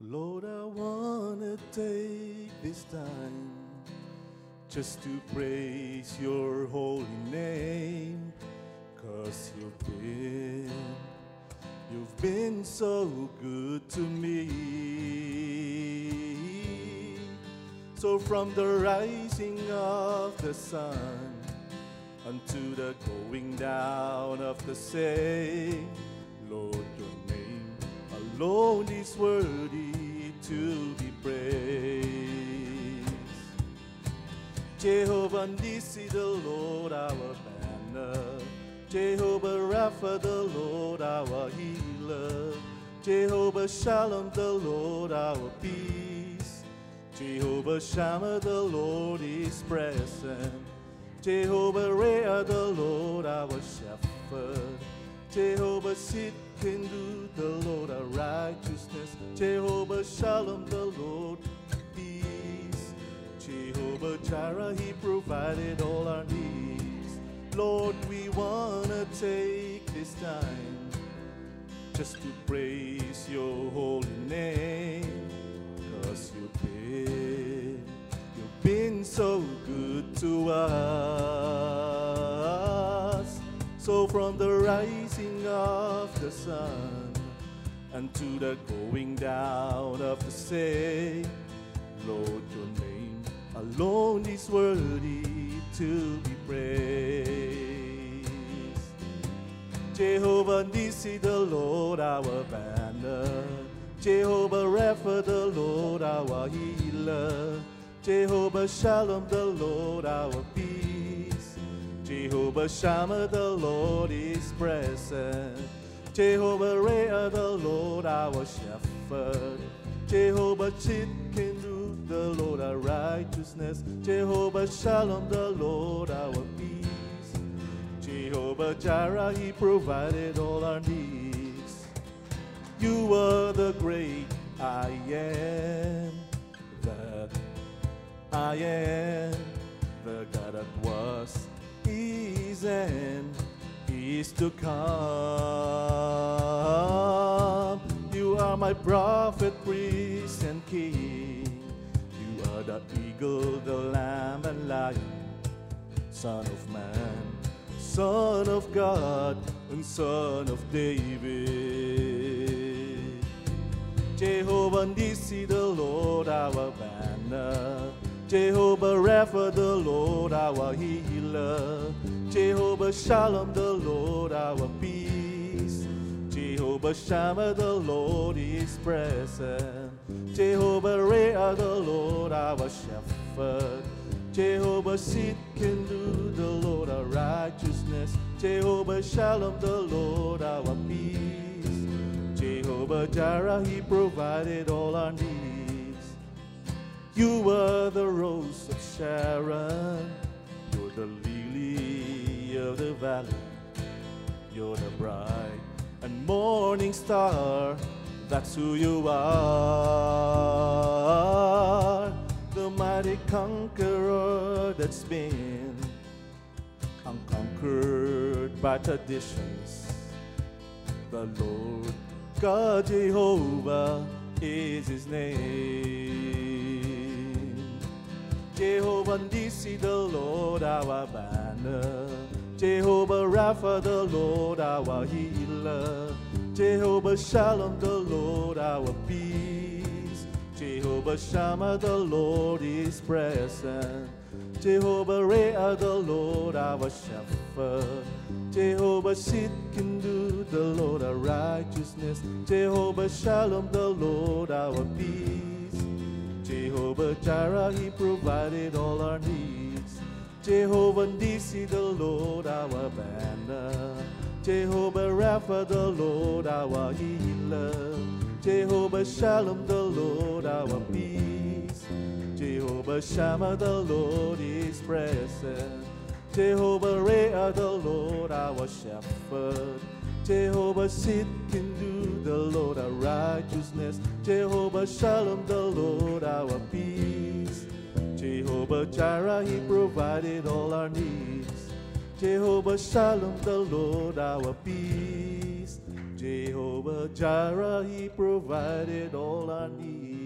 Lord, I wanna take this time just to praise your holy name. Cause you've been, you've been so good to me. So from the rising of the sun unto the going down of the same, Lord, your name alone is worthy Jehovah Nissi, the Lord our banner. Jehovah Rapha, the Lord our healer. Jehovah Shalom, the Lord our peace. Jehovah Shammah, the Lord is present. Jehovah Rea, the Lord our shepherd. Jehovah Sidkenu, the Lord our righteousness. Jehovah Shalom, the Lord. Jehovah Jireh, He provided all our needs. Lord, we wanna take this time just to praise your holy name. Cause you've been, you've been so good to us. So from the rising of the sun unto the going down of the same, Lord, your name alone is worthy to be praised. Jehovah Nissi, the Lord our banner. Jehovah Rapha, the Lord our healer. Jehovah Shalom, the Lord our peace. Jehovah Shammah, the Lord is present. Jehovah Rea, the Lord our shepherd. Jehovah Sidkenu, the Lord righteousness. Jehovah Shalom, the Lord our peace. Jehovah Jireh, He provided all our needs. You are the great I am, that I am, the God that was, is, and is to come. You are my prophet, priest, and king. The eagle, the lamb, and lion, son of man, son of God, and son of David. Jehovah Nissi, the Lord our banner. Jehovah Rapha, the Lord our healer. Jehovah Shalom, the Lord our peace. Jehovah Shammah, the Lord is present. Jehovah Rea, the Lord our shepherd. Jehovah Sidkenu, the Lord our righteousness. Jehovah Shalom, the Lord our peace. Jehovah Jireh, He provided all our needs. You are the rose of Sharon. You're the lily of the valley. You're the bright and morning star. That's who you are. Been unconquered by traditions. The Lord God Jehovah is his name. Jehovah Nissi, the Lord our banner. Jehovah Rapha, the Lord our healer. Jehovah Shalom, the Lord our peace. Jehovah Shammah, the Lord is present. Jehovah Rea, the Lord our shepherd. Jehovah Sidkenu, the Lord our righteousness. Jehovah Shalom, the Lord our peace. Jehovah Jireh, He provided all our needs. Jehovah Nissi, the Lord our banner. Jehovah Rapha, the Lord our healer. Jehovah Shalom, the Lord our peace. Jehovah Shammah, the Lord is present. Jehovah Rea, the Lord our shepherd. Jehovah Sidkenu, the Lord our righteousness. Jehovah Shalom, the Lord our peace. Jehovah Jireh, He provided all our needs. Jehovah Shalom, the Lord our peace. Jehovah Jireh, He provided all I need.